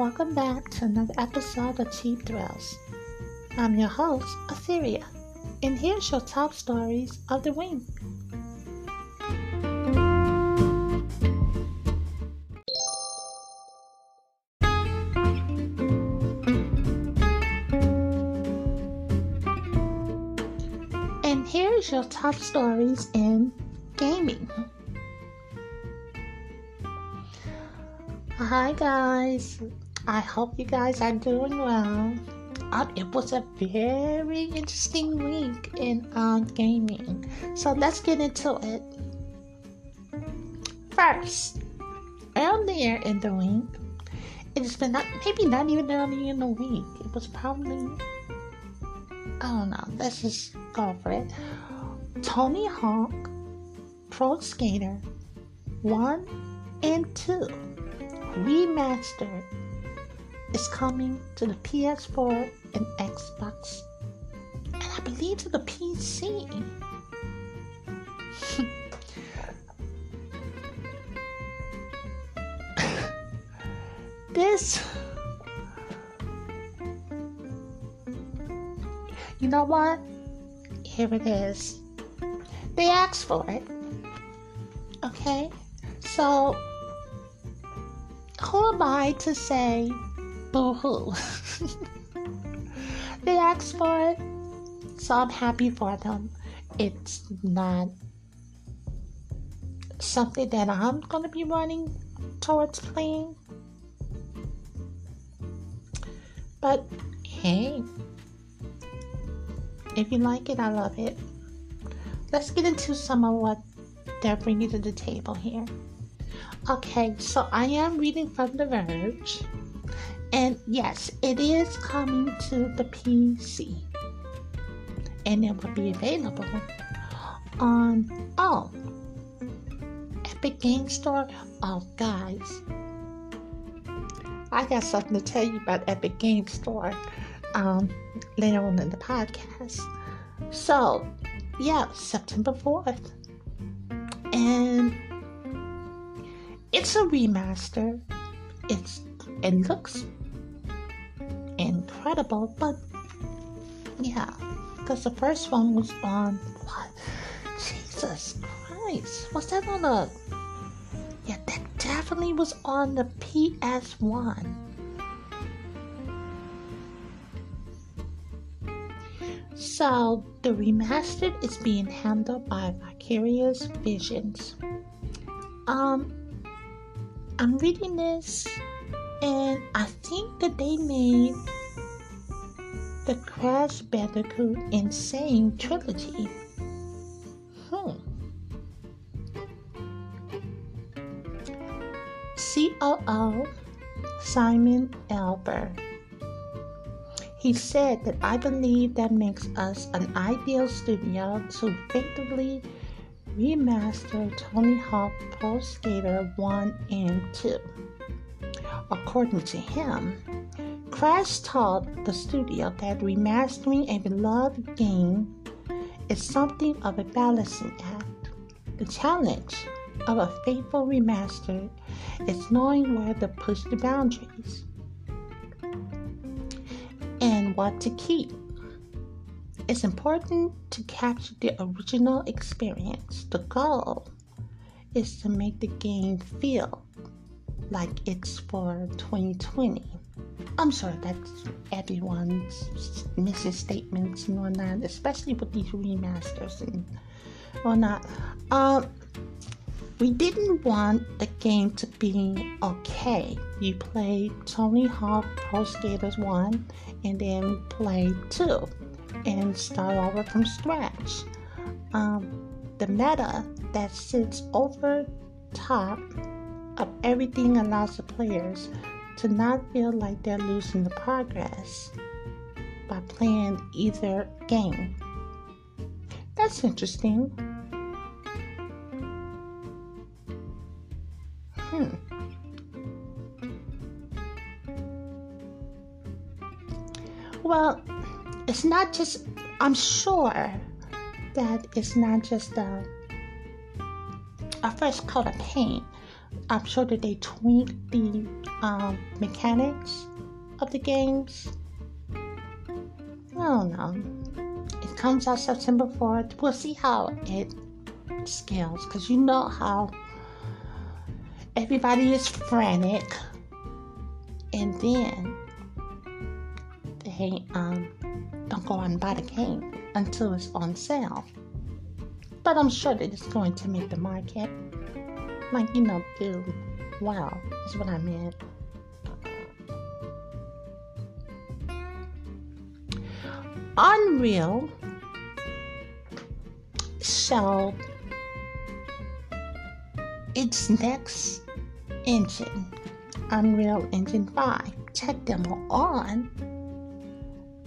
Welcome back to another episode of Cheap Thrills. I'm your host, Etheria, and here's your top stories of the week. And here's your top stories in gaming. Hi guys, I hope you guys are doing well. Um, it was a very interesting week in uh, gaming, so let's get into it. First, earlier in the week, it's been not, maybe not even earlier in the week. It was probably I don't know. Let's just go for it. Tony Hawk Pro Skater 1 and 2 Remastered is coming to the PS4 and Xbox, and I believe to the PC. this. You know what? Here it is. They asked for it. Okay? So who am I to say boo hoo? they asked for it, so I'm happy for them. It's not something that I'm going to be running towards playing. But hey, if you like it, I love it. Let's get into some of what they're bringing to the table here. Okay, so I am reading from The Verge. And yes, it is coming to the PC. And it will be available on, all Epic Game Store. Oh, guys, I got something to tell you about Epic Game Store um, later on in the podcast. So, yeah, September 4th. And it's a remaster. It's it looks incredible, but yeah, because the first one was on what? Jesus Christ, was that on a? Yeah, that definitely was on the PS One. So the remastered is being handled by Vicarious Visions. Um, I'm reading this and I think that they made the Crash Bandicoot N. Sane trilogy. Hmm. COO Simon Elber. He said that I believe that makes us an ideal studio to effectively remaster Tony Hawk Pro Skater 1 and 2. According to him, Crash told the studio that remastering a beloved game is something of a balancing act. The challenge of a faithful remaster is knowing where to push the boundaries and what to keep. It's important to capture the original experience. The goal is to make the game feel like it's for 2020. I'm sure that's everyone's mission statements and whatnot, especially with these remasters and whatnot. Um, we didn't want the game to be okay. You play Tony Hawk Pro Skaters 1 and then play 2 and start over from scratch. Um, the meta that sits over top of everything allows the players to not feel like they're losing the progress by playing either game. That's interesting. Hmm. Well, it's not just, I'm sure that it's not just a, a fresh coat of paint, I'm sure that they tweak the um, mechanics of the games. I don't know. It comes out September 4th. We'll see how it scales because you know how everybody is frantic and then they um, don't go out and buy the game until it's on sale. But I'm sure that it's going to make the market, like, you know, do well, is what I meant. Unreal showed its next engine, Unreal Engine 5, tech demo on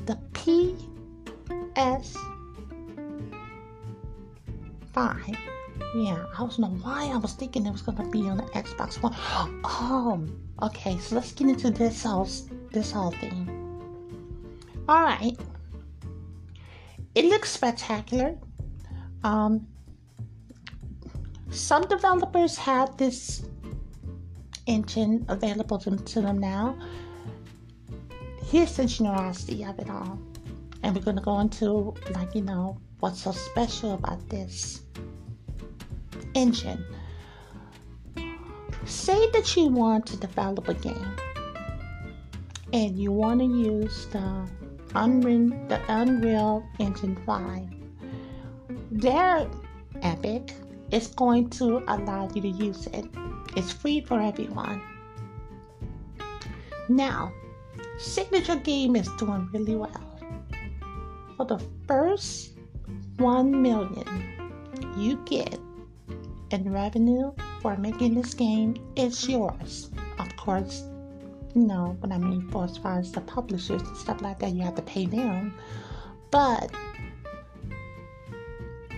the PS5. Yeah, I was not why I was thinking it was gonna be on the Xbox One. Oh, okay. So let's get into this whole this whole thing. All right. It looks spectacular. Um, some developers have this engine available to, to them now. Here's the generosity of it all. And we're to go into, like, you know, what's so special about this engine. Say that you want to develop a game and you want to use the Unreal, the Unreal Engine 5. Their Epic is going to allow you to use it. It's free for everyone. Now, Signature Game is doing really well. For the first 1 million you get in revenue for making this game, is yours. Of course, you know what I mean for as far as the publishers and stuff like that, you have to pay them. But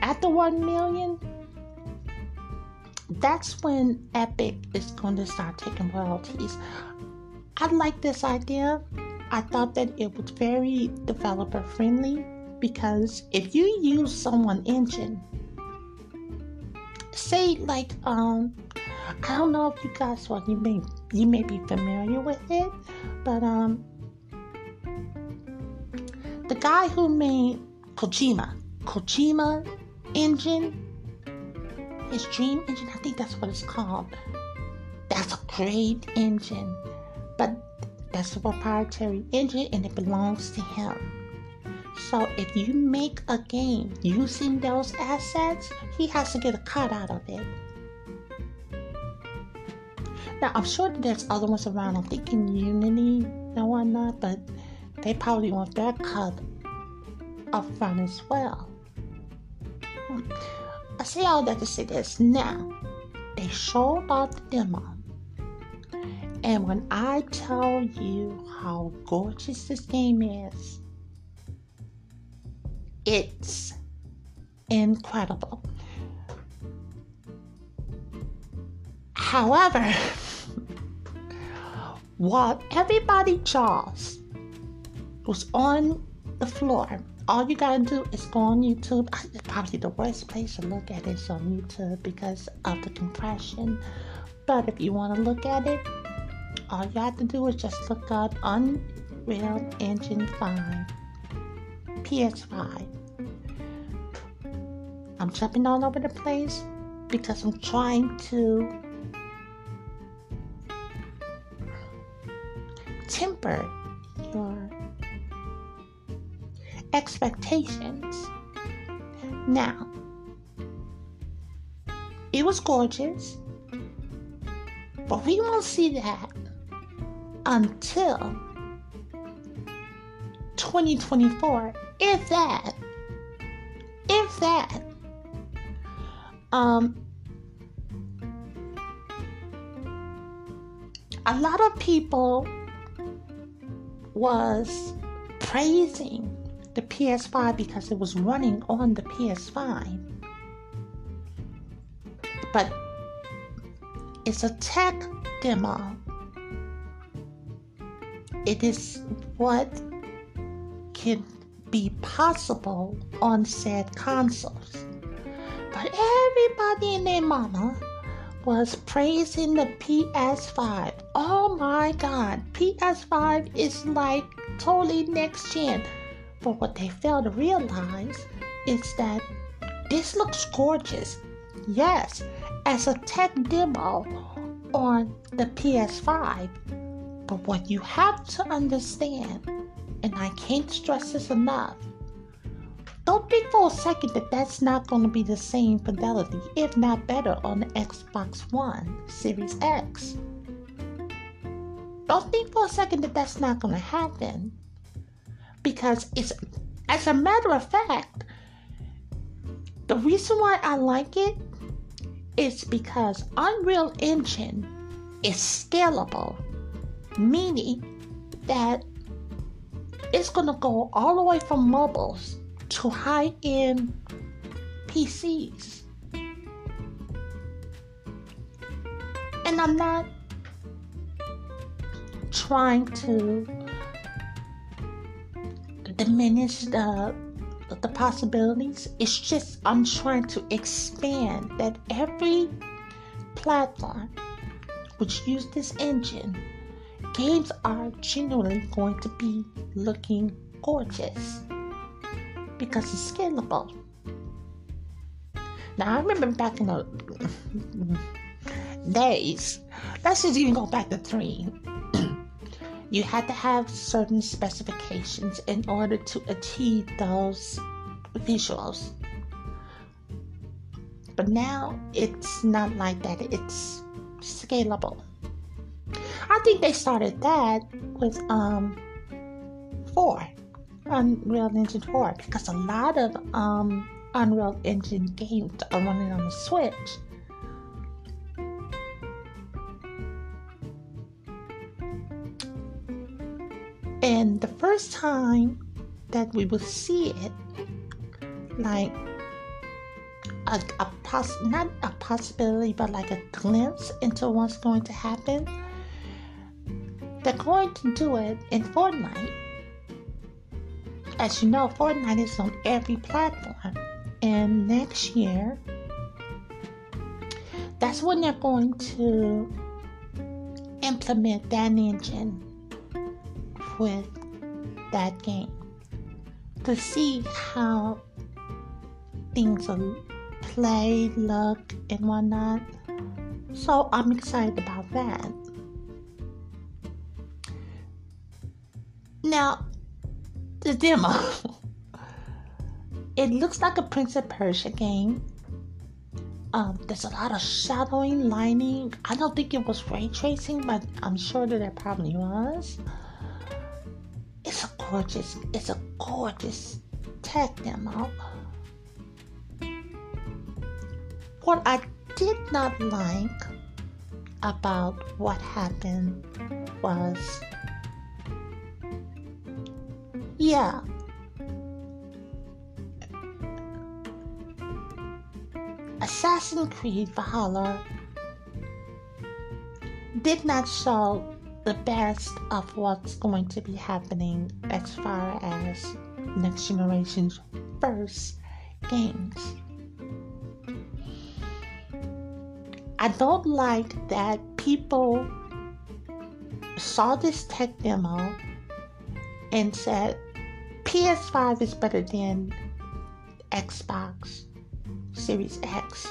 at the 1 million, that's when Epic is going to start taking royalties. I like this idea. I thought that it was very developer friendly because if you use someone engine, say like um I don't know if you guys well you may you may be familiar with it, but um the guy who made Kojima, Kojima engine his dream engine, I think that's what it's called. That's a great engine, but that's a proprietary engine and it belongs to him. So if you make a game using those assets, he has to get a cut out of it. Now I'm sure there's other ones around. I'm thinking Unity and whatnot, but they probably want their cut up front as well. I say all that to say this. Now, they showed off the demo. And when I tell you how gorgeous this game is, it's incredible. However, while everybody jaws was on the floor all you gotta do is go on YouTube. It's probably the worst place to look at is on YouTube because of the compression. But if you want to look at it, all you have to do is just look up Unreal Engine 5 PS5. I'm jumping all over the place because I'm trying to temper your expectations. Now, it was gorgeous, but we won't see that until 2024, if that. If that. Um, a lot of people was praising the PS5 because it was running on the PS5. But it's a tech demo. It is what can be possible on said consoles. Everybody and their mama was praising the PS5. Oh my god, PS5 is like totally next gen. But what they fail to realize is that this looks gorgeous. Yes, as a tech demo on the PS5. But what you have to understand, and I can't stress this enough, don't think for a second that that's not going to be the same fidelity, if not better, on the Xbox One Series X. Don't think for a second that that's not going to happen. Because it's, as a matter of fact, the reason why I like it is because Unreal Engine is scalable, meaning that it's going to go all the way from mobiles to high end PCs. And I'm not trying to diminish the the possibilities. It's just I'm trying to expand that every platform which use this engine, games are generally going to be looking gorgeous because it's scalable. Now I remember back in the days, let's just even go back to three. you had to have certain specifications in order to achieve those visuals. But now it's not like that, it's scalable. I think they started that with um 4. Unreal Engine 4 because a lot of um, Unreal Engine games are running on the Switch. And the first time that we will see it, like a, a poss- not a possibility, but like a glimpse into what's going to happen, they're going to do it in Fortnite as you know, Fortnite is on every platform. And next year, that's when they're going to implement that engine with that game to see how things will play, look, and whatnot. So I'm excited about that. Now, the demo. it looks like a Prince of Persia game. Um, there's a lot of shadowing, lining. I don't think it was ray tracing, but I'm sure that it probably was. It's a gorgeous, it's a gorgeous tech demo. What I did not like about what happened was yeah. Assassin's Creed Valhalla did not show the best of what's going to be happening as far as next generation's first games. I don't like that people saw this tech demo and said, PS5 is better than Xbox Series X.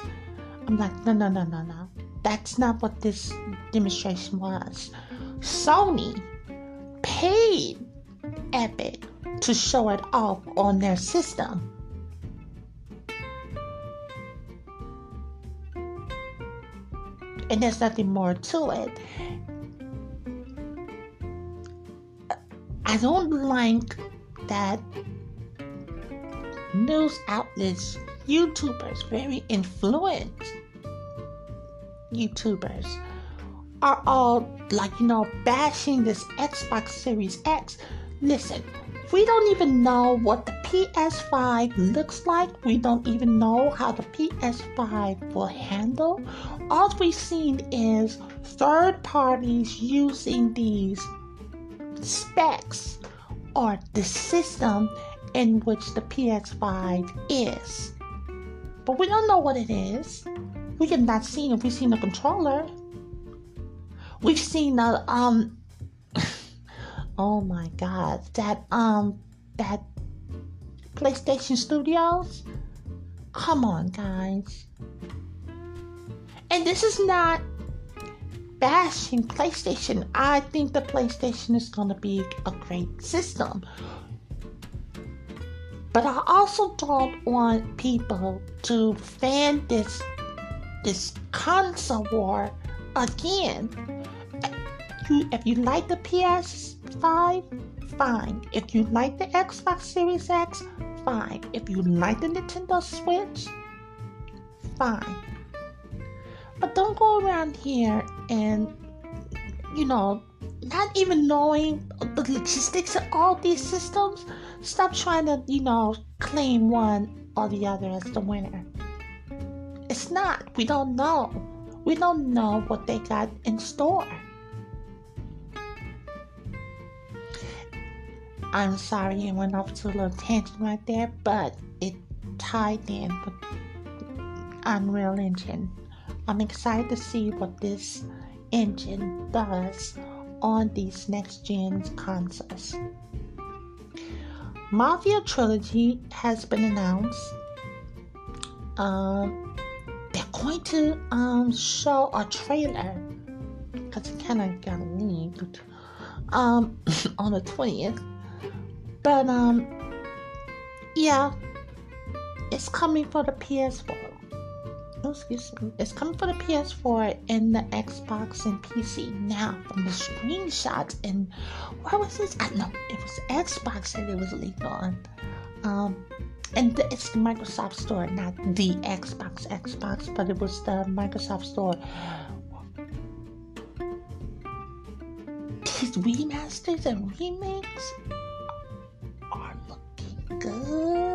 I'm like, no, no, no, no, no. That's not what this demonstration was. Sony paid Epic to show it off on their system. And there's nothing more to it. I don't like that news outlets, YouTubers, very influenced YouTubers, are all like, you know, bashing this Xbox Series X. Listen, we don't even know what the PS5 looks like. We don't even know how the PS5 will handle. All we've seen is third parties using these specs or the system in which the PS5 is. But we don't know what it is. We have not seen it. We've seen the controller. We've seen a um. oh my God! That um that PlayStation Studios. Come on, guys. And this is not bashing PlayStation. I think the PlayStation is going to be a great system. But I also don't want people to fan this this console war again. If you like the PS5, fine. If you like the Xbox Series X, fine. If you like the Nintendo Switch, fine. But don't go around here and, you know, not even knowing the logistics of all these systems. Stop trying to, you know, claim one or the other as the winner. It's not. We don't know. We don't know what they got in store. I'm sorry it went off to a little tangent right there, but it tied in with Unreal Engine. I'm excited to see what this engine does on these next gen consoles. Mafia Trilogy has been announced. Um, they're going to um, show a trailer because it kind of got leaked um, on the 20th but um, yeah, it's coming for the PS4. Oh, excuse me. It's coming for the PS4 and the Xbox and PC. Now, from the screenshots and where was this? I know it was Xbox that it was leaked on. Um, and the, it's the Microsoft Store, not the Xbox Xbox, but it was the Microsoft Store. These remasters and remakes are looking good.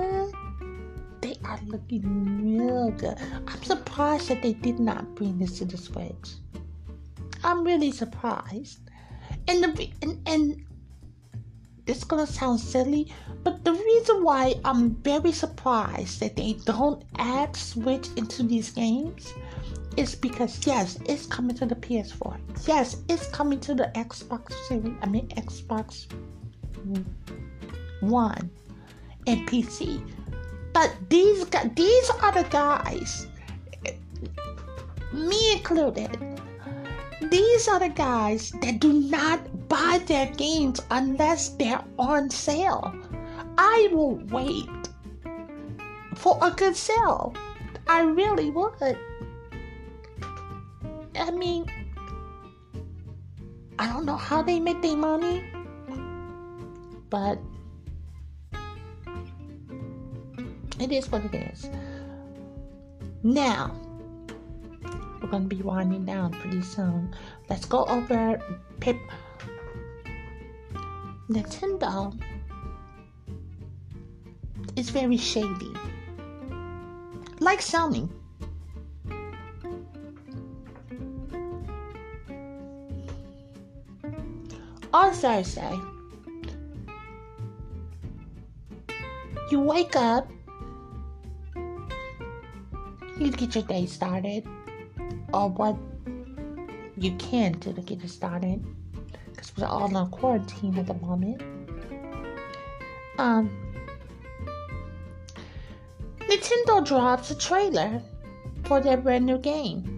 Are looking real good. I'm surprised that they did not bring this to the Switch. I'm really surprised. And the and, and it's gonna sound silly, but the reason why I'm very surprised that they don't add Switch into these games is because yes, it's coming to the PS4. Yes, it's coming to the Xbox Series. I mean Xbox One and PC. But these these are the guys, me included. These are the guys that do not buy their games unless they're on sale. I will wait for a good sale. I really would. I mean, I don't know how they make their money, but It is what it is. Now, we're going to be winding down pretty soon. Let's go over Pip. Nintendo is very shady. Like Sony. On Thursday, you wake up you get your day started or what you can do to get it started because we're all on quarantine at the moment. Um, Nintendo drops a trailer for their brand new game.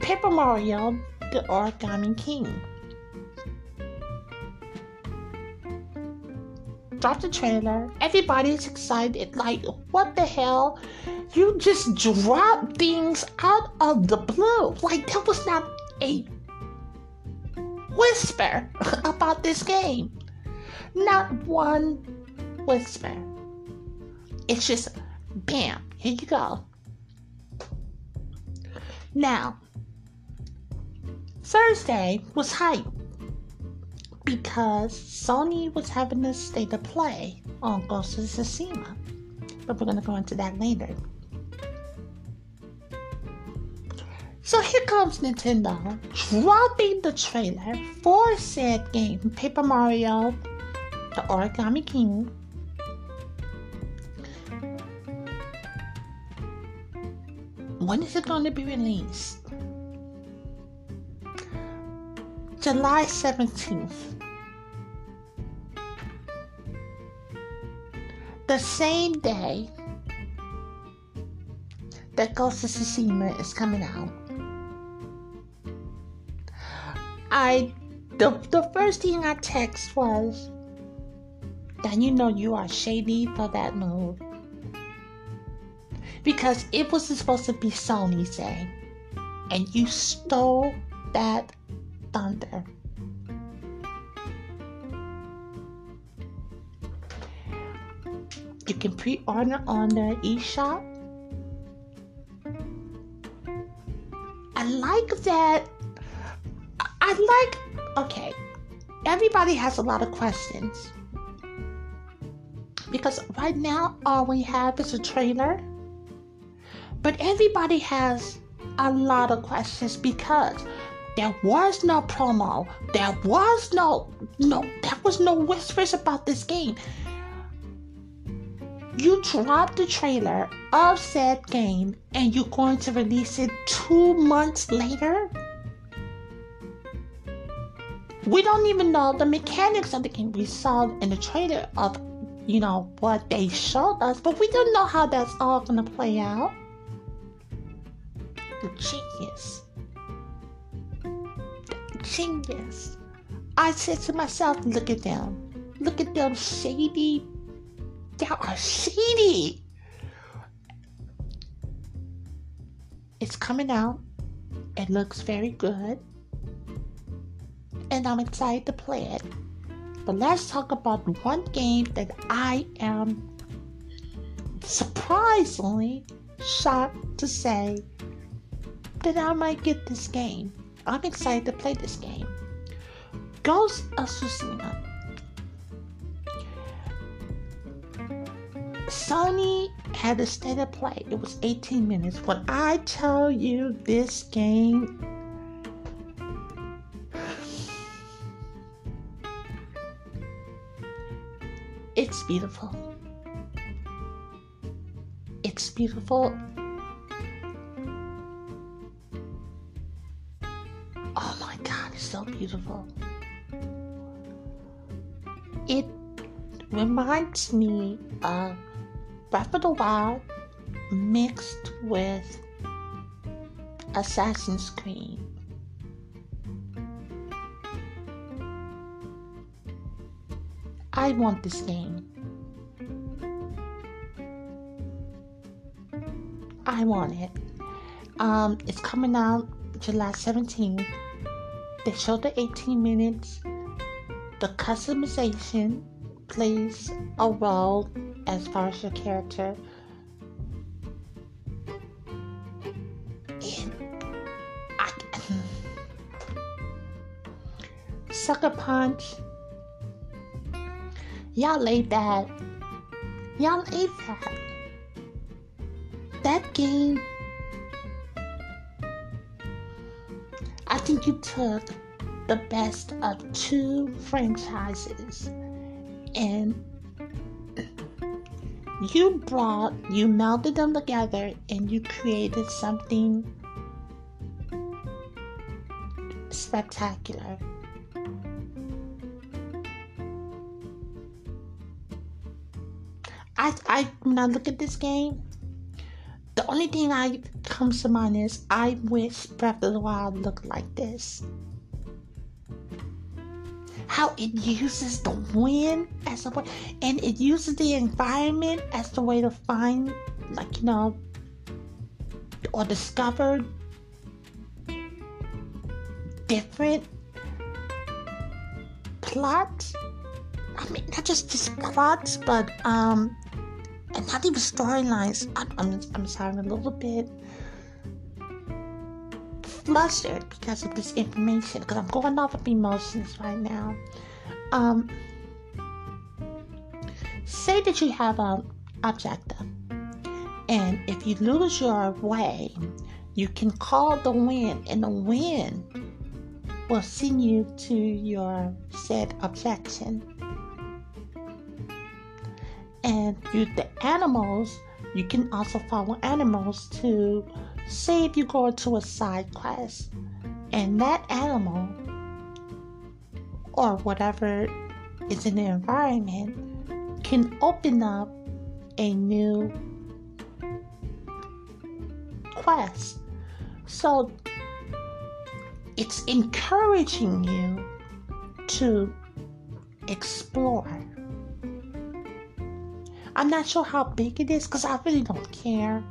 Paper Mario, the Origami King. Dropped the trailer. Everybody's excited. Like, what the hell? You just drop things out of the blue. Like, there was not a whisper about this game. Not one whisper. It's just bam, here you go. Now, Thursday was hype because Sony was having a state of play on Ghost of Tsushima. But we're going to go into that later. So here comes Nintendo dropping the trailer for said game Paper Mario, The Origami King. When is it going to be released? July 17th. The same day that Ghost of Tsushima is coming out. I the the first thing I text was that you know you are shady for that move. Because it was supposed to be Sony's day. And you stole that thunder. You can pre-order on the eShop. I like that. I like. Okay, everybody has a lot of questions because right now all we have is a trailer. But everybody has a lot of questions because there was no promo. There was no no there was no whispers about this game. You dropped the trailer of said game and you're going to release it two months later? We don't even know the mechanics of the game. We saw in the trailer of you know what they showed us, but we don't know how that's all gonna play out. The genius genius. I said to myself, look at them. Look at them shady. They are shady. It's coming out. It looks very good. And I'm excited to play it. But let's talk about one game that I am surprisingly shocked to say that I might get this game. I'm excited to play this game. Ghost of Tsushima. Sony had a state of play. It was 18 minutes. When I tell you this game it's beautiful. It's beautiful Oh my God, it's so beautiful. It reminds me of Breath of the Wild mixed with Assassin's Creed. I want this game. I want it. Um, it's coming out July 17th. They showed the 18 minutes. The customization plays a role as far as your character. And I, Sucker Punch. Y'all laid that. Y'all ate that. That game I think you took the best of two franchises and you brought, you melded them together and you created something spectacular. I, I, when I look at this game, the only thing I comes to mind is I wish Breath of the Wild looked like this. How it uses the wind as a way, and it uses the environment as the way to find, like you know, or discover different plots. I mean, not just just plots, but um, and not even storylines. I'm, I'm, I'm sorry, I'm a little bit flustered because of this information because I'm going off of emotions right now. Um, say that you have an objective, and if you lose your way, you can call the wind, and the wind will send you to your said objection. And you, the animals, you can also follow animals to say if you go into a side quest and that animal or whatever is in the environment can open up a new quest. So it's encouraging you to explore. I'm not sure how big it is because I really don't care.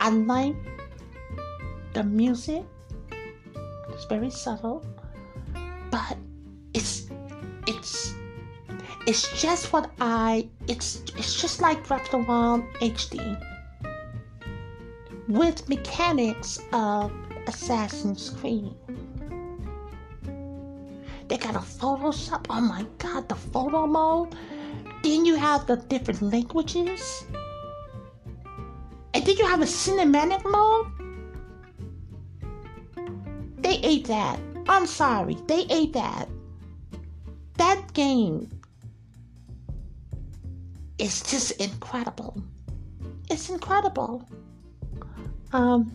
I like the music, it's very subtle, but it's it's it's just what I it's it's just like the Wild HD with mechanics of Assassin's Creed. They got a Photoshop. Oh my god, the photo mode. Then you have the different languages. Then you have a cinematic mode. They ate that. I'm sorry. They ate that. That game is just incredible. It's incredible. Um,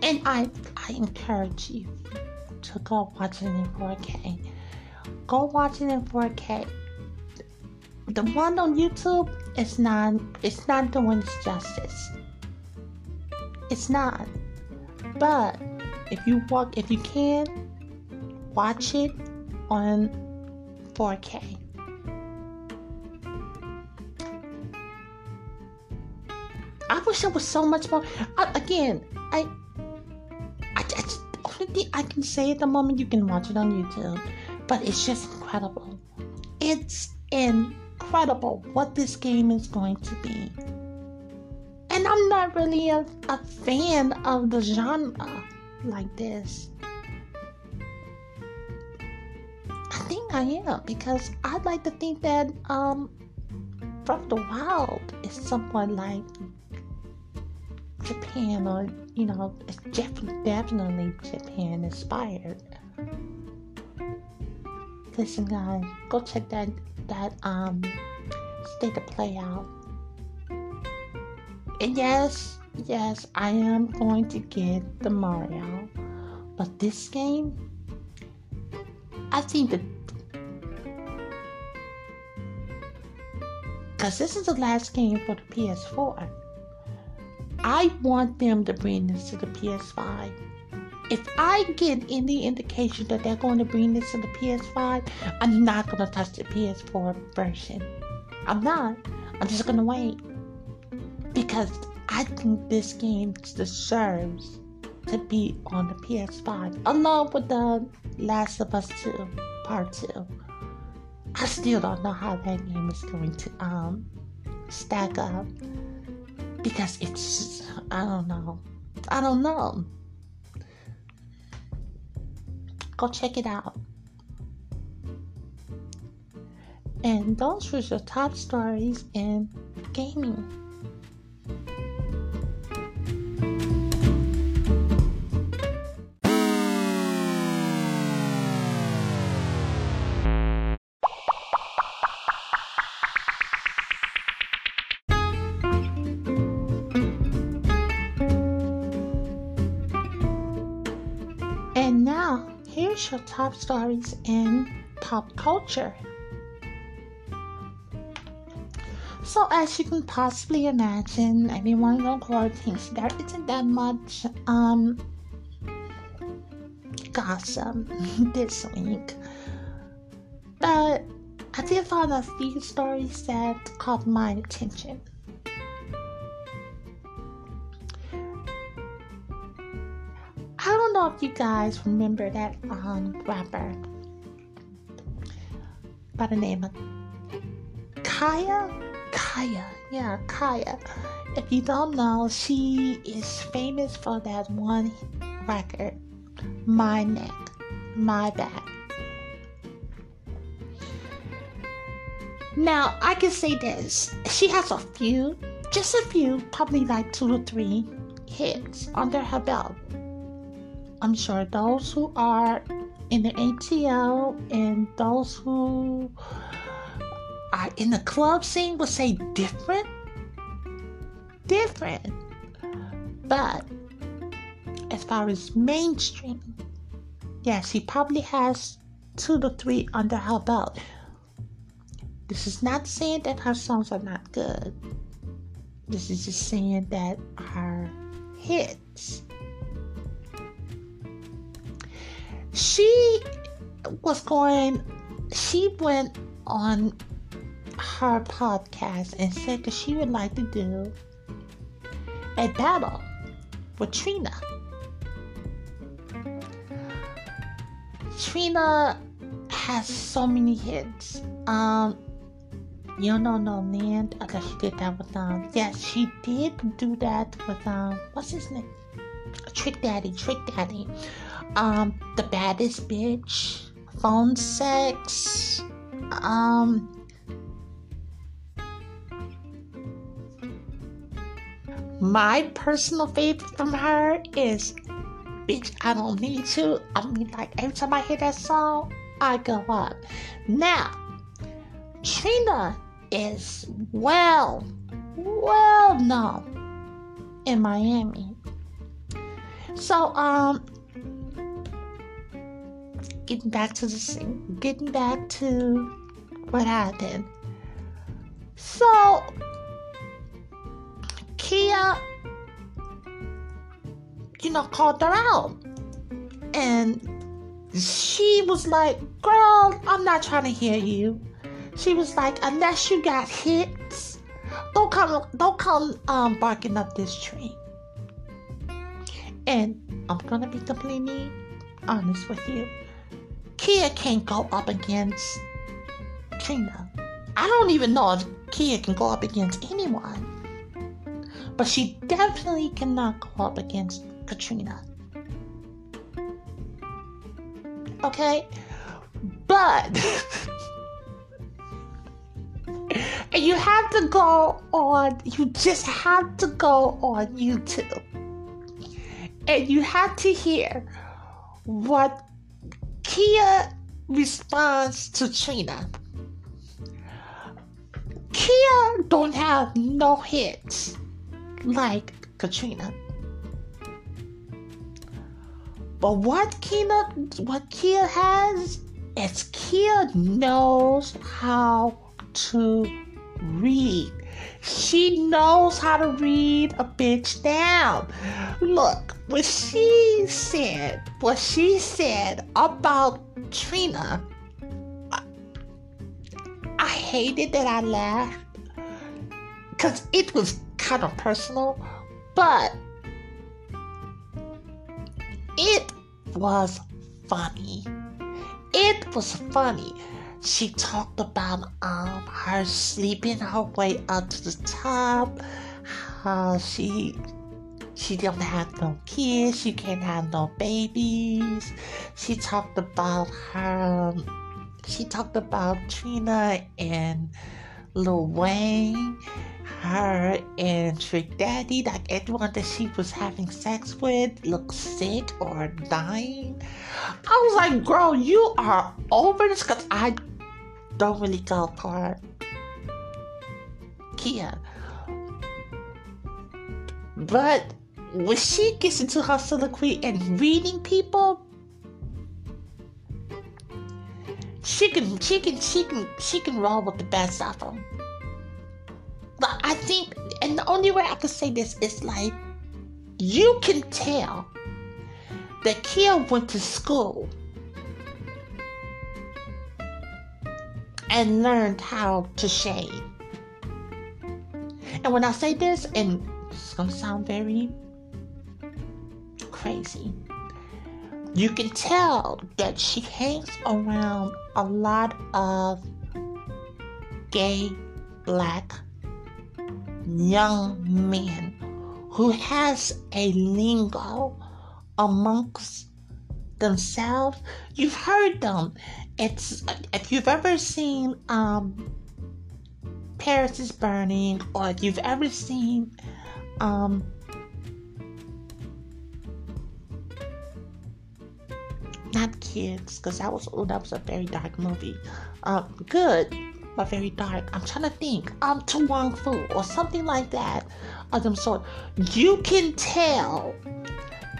and I, I encourage you to go watch it in 4K. Go watch it in 4K. The one on YouTube is not it's not doing its justice. It's not. But if you walk if you can watch it on 4K. I wish there was so much more. I, again, I, I, I just, only thing I can say at the moment, you can watch it on YouTube, but it's just incredible. It's incredible what this game is going to be. And I'm not really a, a fan of the genre like this. I think I am because I'd like to think that um, from the Wild is somewhat like Japan or you know it's def- definitely Japan inspired. Listen, guys, go check that that um state to play out. And yes, yes, I am going to get the Mario, but this game, I think that because this is the last game for the PS4. I want them to bring this to the PS5. If I get any indication that they're going to bring this to the PS5, I'm not going to touch the PS4 version. I'm not. I'm just going to wait. Because I think this game deserves to be on the PS5, along with the Last of Us 2 Part 2. I still don't know how that game is going to um stack up because it's I don't know. I don't know. Go check it out. And those were the top stories in gaming. Top stories in pop culture. So, as you can possibly imagine, everyone in quarantine, there isn't that much um, gossip this week. But I did find a few stories that caught my attention. If you guys remember that um, rapper by the name of Khia. Khia, yeah, Khia. If you don't know, she is famous for that one record, My Neck, My Back. Now, I can say this. She has a few, just a few, probably like two or three hits under her belt. I'm sure those who are in the ATL and those who are in the club scene would say different. Different. But as far as mainstream, yes, he probably has two to three under her belt. This is not saying that her songs are not good. This is just saying that her hits. She was going, she went on her podcast and said that she would like to do a battle with Trina. Trina has so many hits. Um, you know no land. I guess she did that with um. Yes, she did do that with um. What's his name? Trick Daddy. Trick Daddy. Um, the baddest bitch. Phone sex. Um. My personal favorite from her is Bitch, I don't need to. I mean, like, every time I hear that song, I go up. Now, Trina is well, well known in Miami. So, um, getting back to the scene, getting back to what happened. So, Khia you know, called her out. And she was like, Girl, I'm not trying to hear you. She was like, Unless you got hits, don't come don't come um barking up this tree. And I'm gonna be completely honest with you. Khia can't go up against Trina. I don't even know if Khia can go up against anyone. But she definitely cannot go up against Katrina. Okay? But you have to go on you just have to go on YouTube. And you have to hear what Khia responds to Trina. Khia don't have no hits like Katrina. But what Khia, what Khia has is Khia knows how to read. She knows how to read a bitch down. Look, what she said, what she said about Trina, I, I hated that I laughed because it was kind of personal, but it was funny. It was funny. She talked about um her sleeping her way up to the top, how she she don't have no kids, she can't have no babies. She talked about her she talked about Trina and Lil Wayne her and Trick Daddy, like everyone that she was having sex with, looked sick or dying. I was like, girl, you are over this because I don't really go for Khia. But when she gets into her soliloquy and reading people, she can she can she can she can roll with the best of them. But I think, and the only way I can say this is like, you can tell that Khia went to school and learned how to shave. And when I say this, and it's gonna sound very crazy, you can tell that she hangs around a lot of gay black young men who has a lingo amongst themselves. You've heard them. It's if you've ever seen um, Paris is Burning, or if you've ever seen um, not kids, because that was oh that was a very dark movie. Uh, good but very dark. I'm trying to think. Um, To Wong Foo or something like that of them sort. You can tell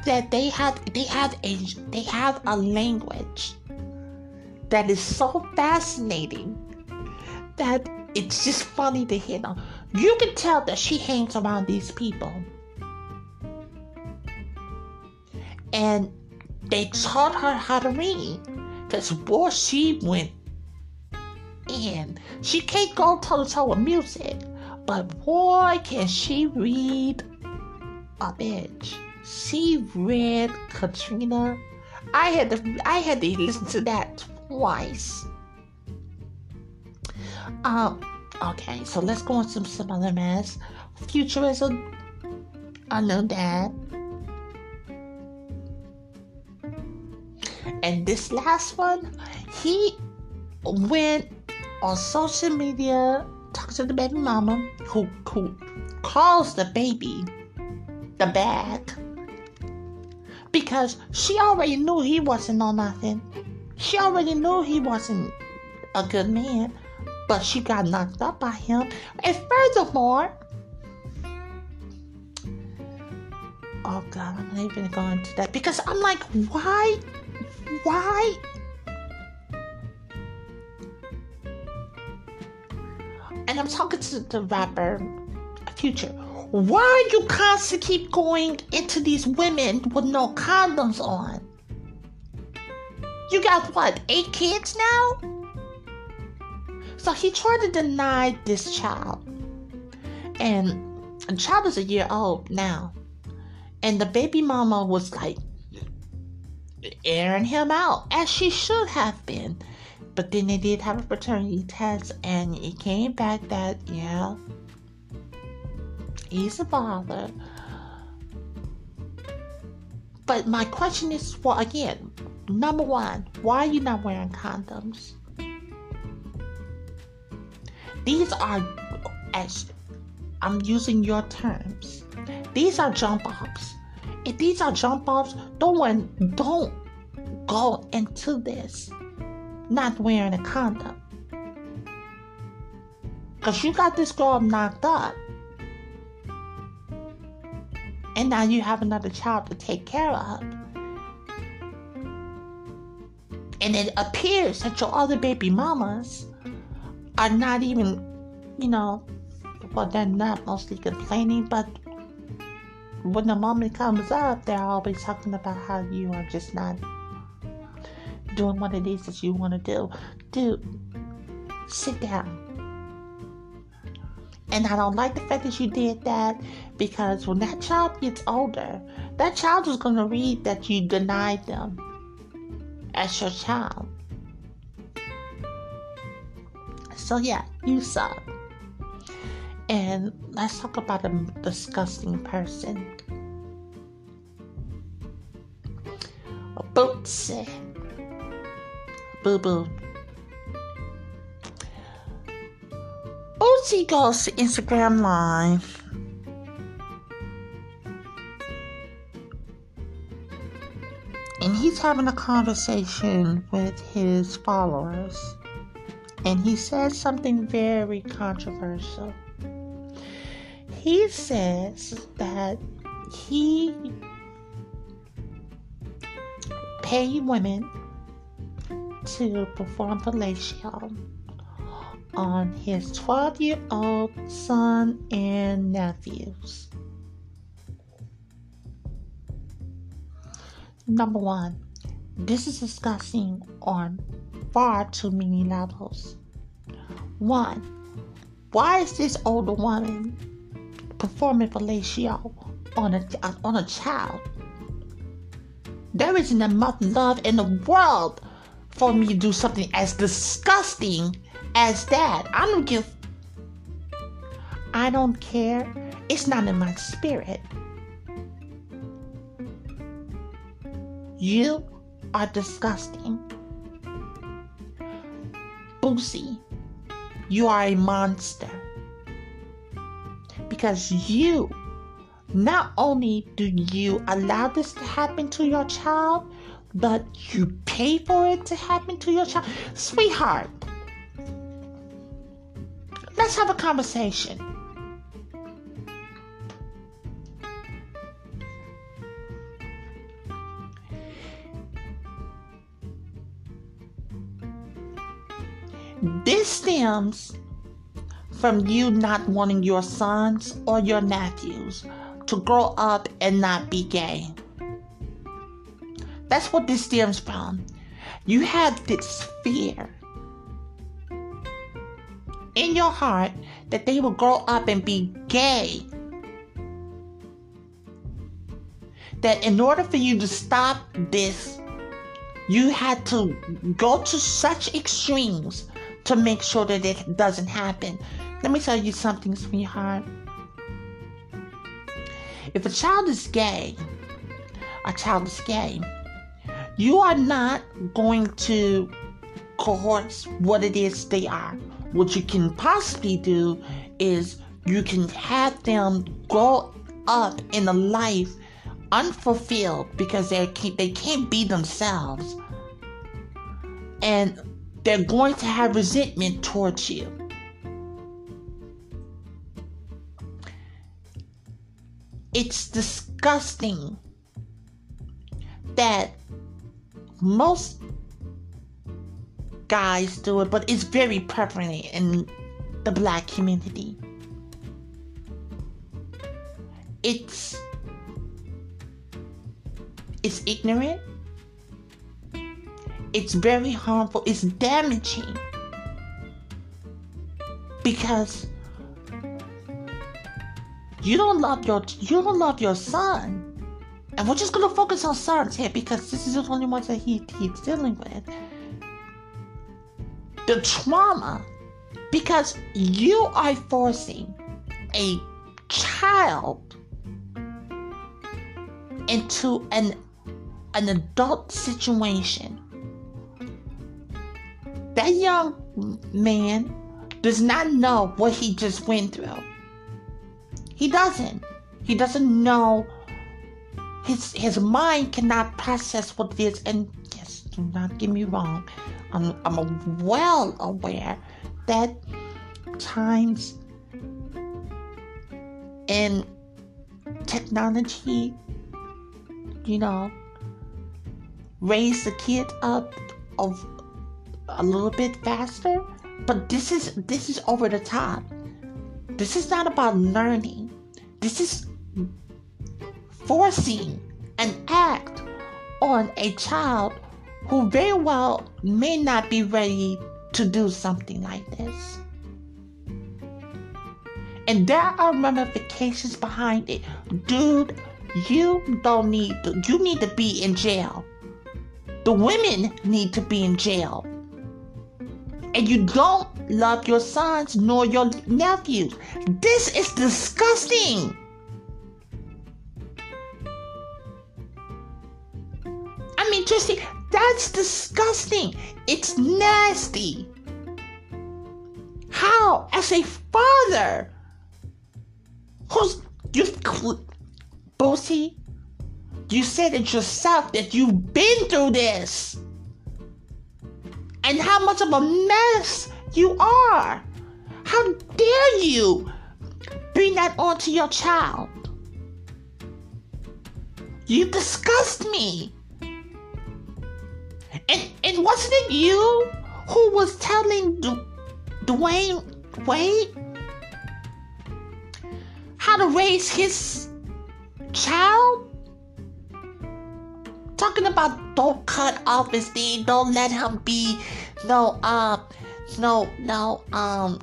that they have they have a they have a language that is so fascinating that it's just funny to hear them. You can tell that she hangs around these people. And they taught her how to read. Because boy, she went in. She can't go toe to toe with music. But boy, can she read a bitch. She read Katrina. I had to I had to listen to that twice. Um okay, so let's go on some some other mess. Futurism. I know that. And this last one, he went on social media, talks to the baby mama, who, who calls the baby the bag. Because she already knew he wasn't on nothing. She already knew he wasn't a good man, but she got knocked up by him. And furthermore, oh God, I'm not even going to that because I'm like, why why? And I'm talking to the rapper Future. Why you constantly keep going into these women with no condoms on? You got what, eight kids now? So he tried to deny this child. And the child is a year old now. And the baby mama was like, airing him out as she should have been. But then they did have a paternity test, and it came back that, yeah, he's a father. But my question is well, again, number one, why are you not wearing condoms? These are, as I'm using your terms, these are jump offs if these are jump offs, don't don't go into this not wearing a condom. Cause you got this girl knocked up. And now you have another child to take care of. And it appears that your other baby mamas are not even, you know, well, they're not mostly complaining, but when the moment comes up, they're always talking about how you are just not doing what it is that you want to do. Dude, sit down. And I don't like the fact that you did that because when that child gets older, that child is going to read that you denied them as your child. So, yeah, you suck. And let's talk about a disgusting person. Boosie. Boo boo. Goes to Instagram Live. And he's having a conversation with his followers. And he says something very controversial he says that he pay women to perform fellatio on his 12 year old son and nephews. Number one, this is disgusting on far too many levels. One, why is this older woman performing fellatio on a, on a child. There isn't enough love in the world for me to do something as disgusting as that. I don't give. I don't care. It's not in my spirit. You are disgusting. Boosie, you are a monster because you not only do you allow this to happen to your child, but you pay for it to happen to your child. Sweetheart, Let's have a conversation. This stems from you not wanting your sons or your nephews to grow up and not be gay. That's what this stems from. You have this fear in your heart that they will grow up and be gay. That in order for you to stop this, you had to go to such extremes to make sure that it doesn't happen. Let me tell you something, sweetheart. If a child is gay, a child is gay, you are not going to cohort what it is they are. What you can possibly do is you can have them grow up in a life unfulfilled because they can't, they can't be themselves. And they're going to have resentment towards you. It's disgusting that most guys do it, but it's very prevalent in the black community. It's it's ignorant it's very harmful, it's damaging. Because you don't love your you don't love your son. And we're just gonna focus on sons here because this is the only ones that he, he's dealing with. The trauma because you are forcing a child into an an adult situation that young man does not know what he just went through. He doesn't. He doesn't know. His his mind cannot process what it is. And yes, do not get me wrong. I'm I'm well aware that times and technology, you know, raise the kid up of a little bit faster, but this is this is over the top. This is not about learning. This is forcing an act on a child who very well may not be ready to do something like this. And there are ramifications behind it. Dude, you don't need to, you need to be in jail. The women need to be in jail and you don't love your sons nor your nephews. This is disgusting. I mean, just that's disgusting. It's nasty. How, as a father, who's you, Boosie, you said it yourself that you've been through this and how much of a mess you are. How dare you bring that onto your child? You disgust me. And, and wasn't it you who was telling du- Dwyane Wade how to raise his child? talking about don't cut off his knee, don't let him be no um no no um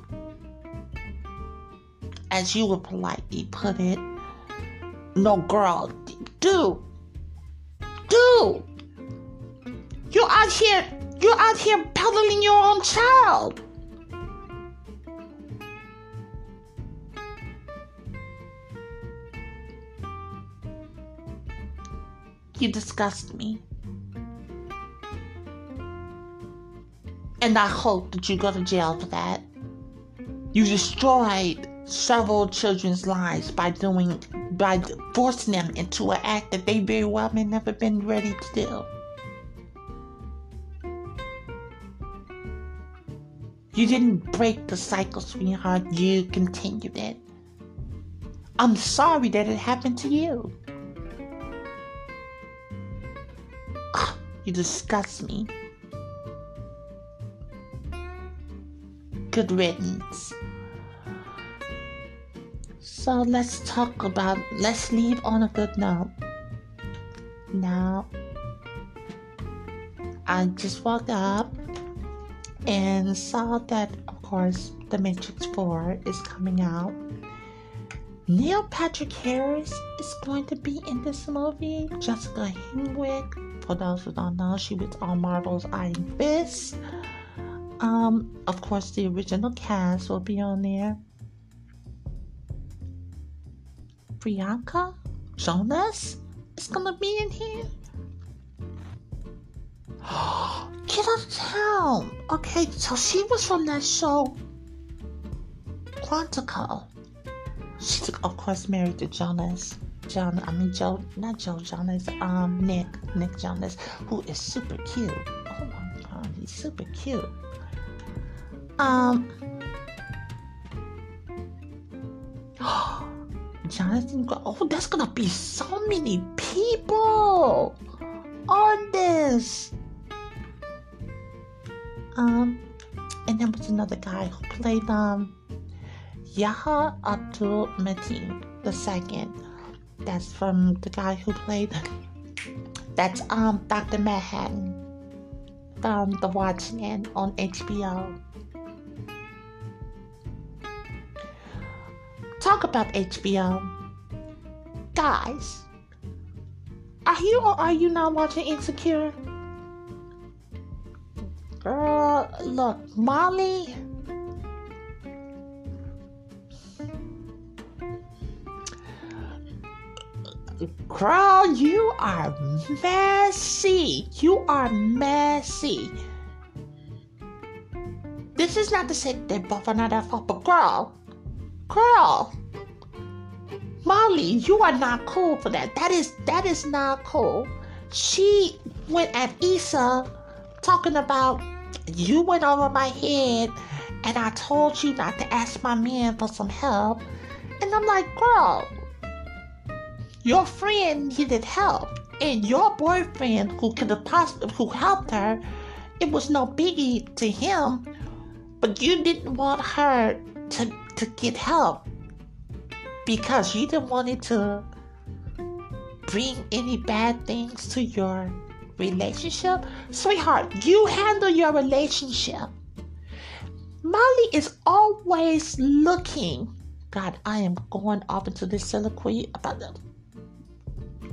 as you would politely put it, no girl, do do you're out here you're out here peddling your own child. You disgust me. And I hope that you go to jail for that. You destroyed several children's lives by doing by forcing them into an act that they very well may never been ready to do. You didn't break the cycle, sweetheart. You continued it. I'm sorry that it happened to you. You disgust me. Good riddance. So let's talk about, let's leave on a good note. Now, I just woke up and saw that, of course, The Matrix 4 is coming out. Neil Patrick Harris is going to be in this movie. Jessica Henwick, for those who don't know, she was on Marvel's Iron Fist. Um, of course, the original cast will be on there. Priyanka Jonas is gonna be in here. Get out of town. Okay, so she was from that show, Quantico. She's of course married to Jonas. John, I mean Joe, not Joe Jonas. Um, Nick, Nick Jonas, who is super cute. Oh my God, he's super cute. Um. Jonathan, oh, there's gonna be so many people on this. Um, and there was another guy who played um Yahya Abdul Mateen the second. That's from the guy who played. That's um Doctor Manhattan from The Watchmen on HBO. Talk about HBO, guys. Are you or are you not watching Insecure? Girl, look, Molly. Girl, you are messy. You are messy. This is not to say they both are not that fault, but girl, girl, Molly, you are not cool for that. That is that is not cool. She went at Issa talking about you went over my head and I told you not to ask my man for some help. And I'm like, girl, your friend needed help. And your boyfriend who could have possibly who helped her, it was no biggie to him. But you didn't want her to, to get help because you didn't want it to bring any bad things to your relationship, sweetheart, you handle your relationship. Molly is always looking. God, I am going off into this soliloquy about them.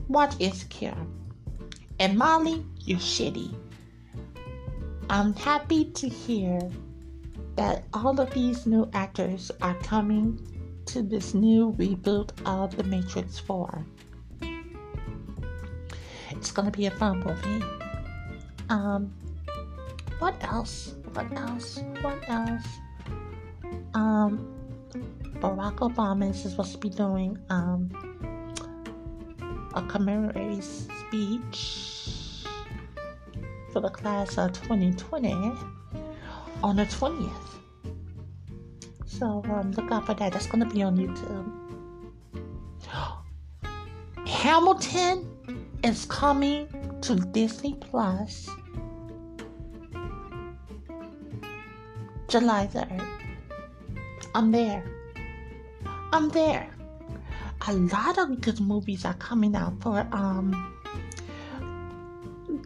Watch Insecure. And Molly, you're shitty. I'm happy to hear that all of these new actors are coming to this new reboot of The Matrix 4. It's gonna be a fun movie. Um, what else? What else? What else? Um, Barack Obama is supposed to be doing um a commemorative speech for the class of 2020 on the 20th. So um, look out for that. That's gonna be on YouTube. Hamilton is coming to Disney Plus July 3rd. I'm there. I'm there. A lot of good movies are coming out for um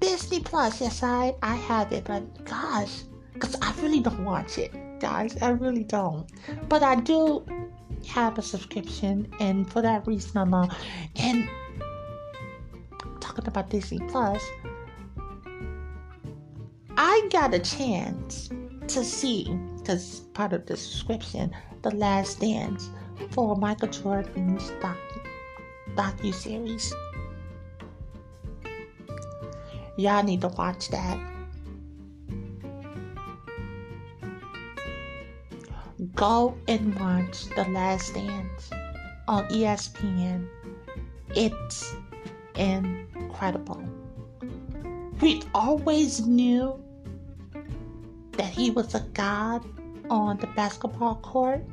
Disney Plus. Yes, I I have it, but gosh, because I really don't watch it, guys. I really don't. But I do have a subscription, and for that reason alone, and talking about Disney Plus, I got a chance to see, because part of the subscription, The Last Dance for Michael Jordan's doc, docu series. Y'all need to watch that. Go and watch The Last Dance on ESPN. It's incredible. We always knew that he was a god on the basketball court,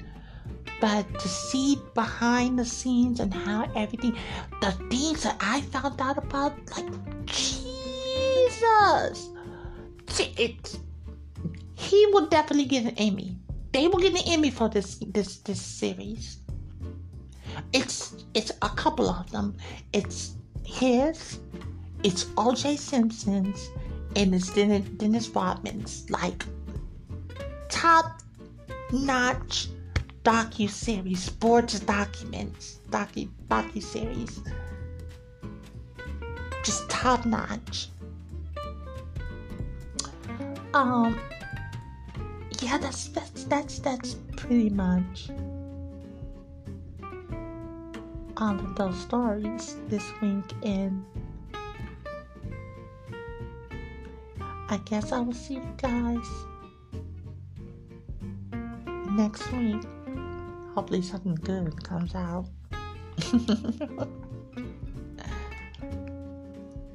but to see behind the scenes and how everything, the things that I found out about, like Jesus, it's he will definitely get an Emmy. They will get an Emmy for this this this series. It's it's a couple of them. It's his, it's O.J. Simpson's, and it's Dennis, Dennis Rodman's. Like top notch docu series, sports documents, docu docu series. Just top notch. Um, yeah, that's that's that's that's pretty much of those stories this week and I guess I will see you guys next week. Hopefully something good comes out.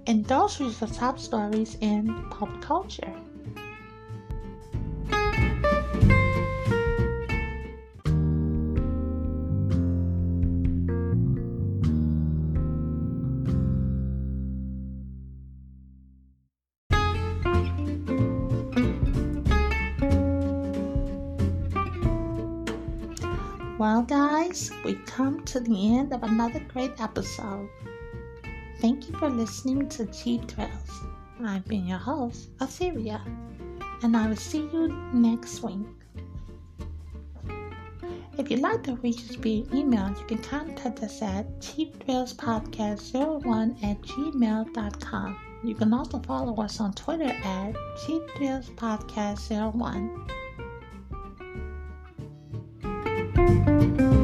and those were the top stories in pop culture. we come to the end of another great episode. Thank you for listening to Cheap Thrills. I've been your host, Assyria, and I will see you next week. If you'd like to reach us via email, you can contact us at cheapthrillspodcast01 at gmail.com. You can also follow us on Twitter at cheapthrillspodcast01.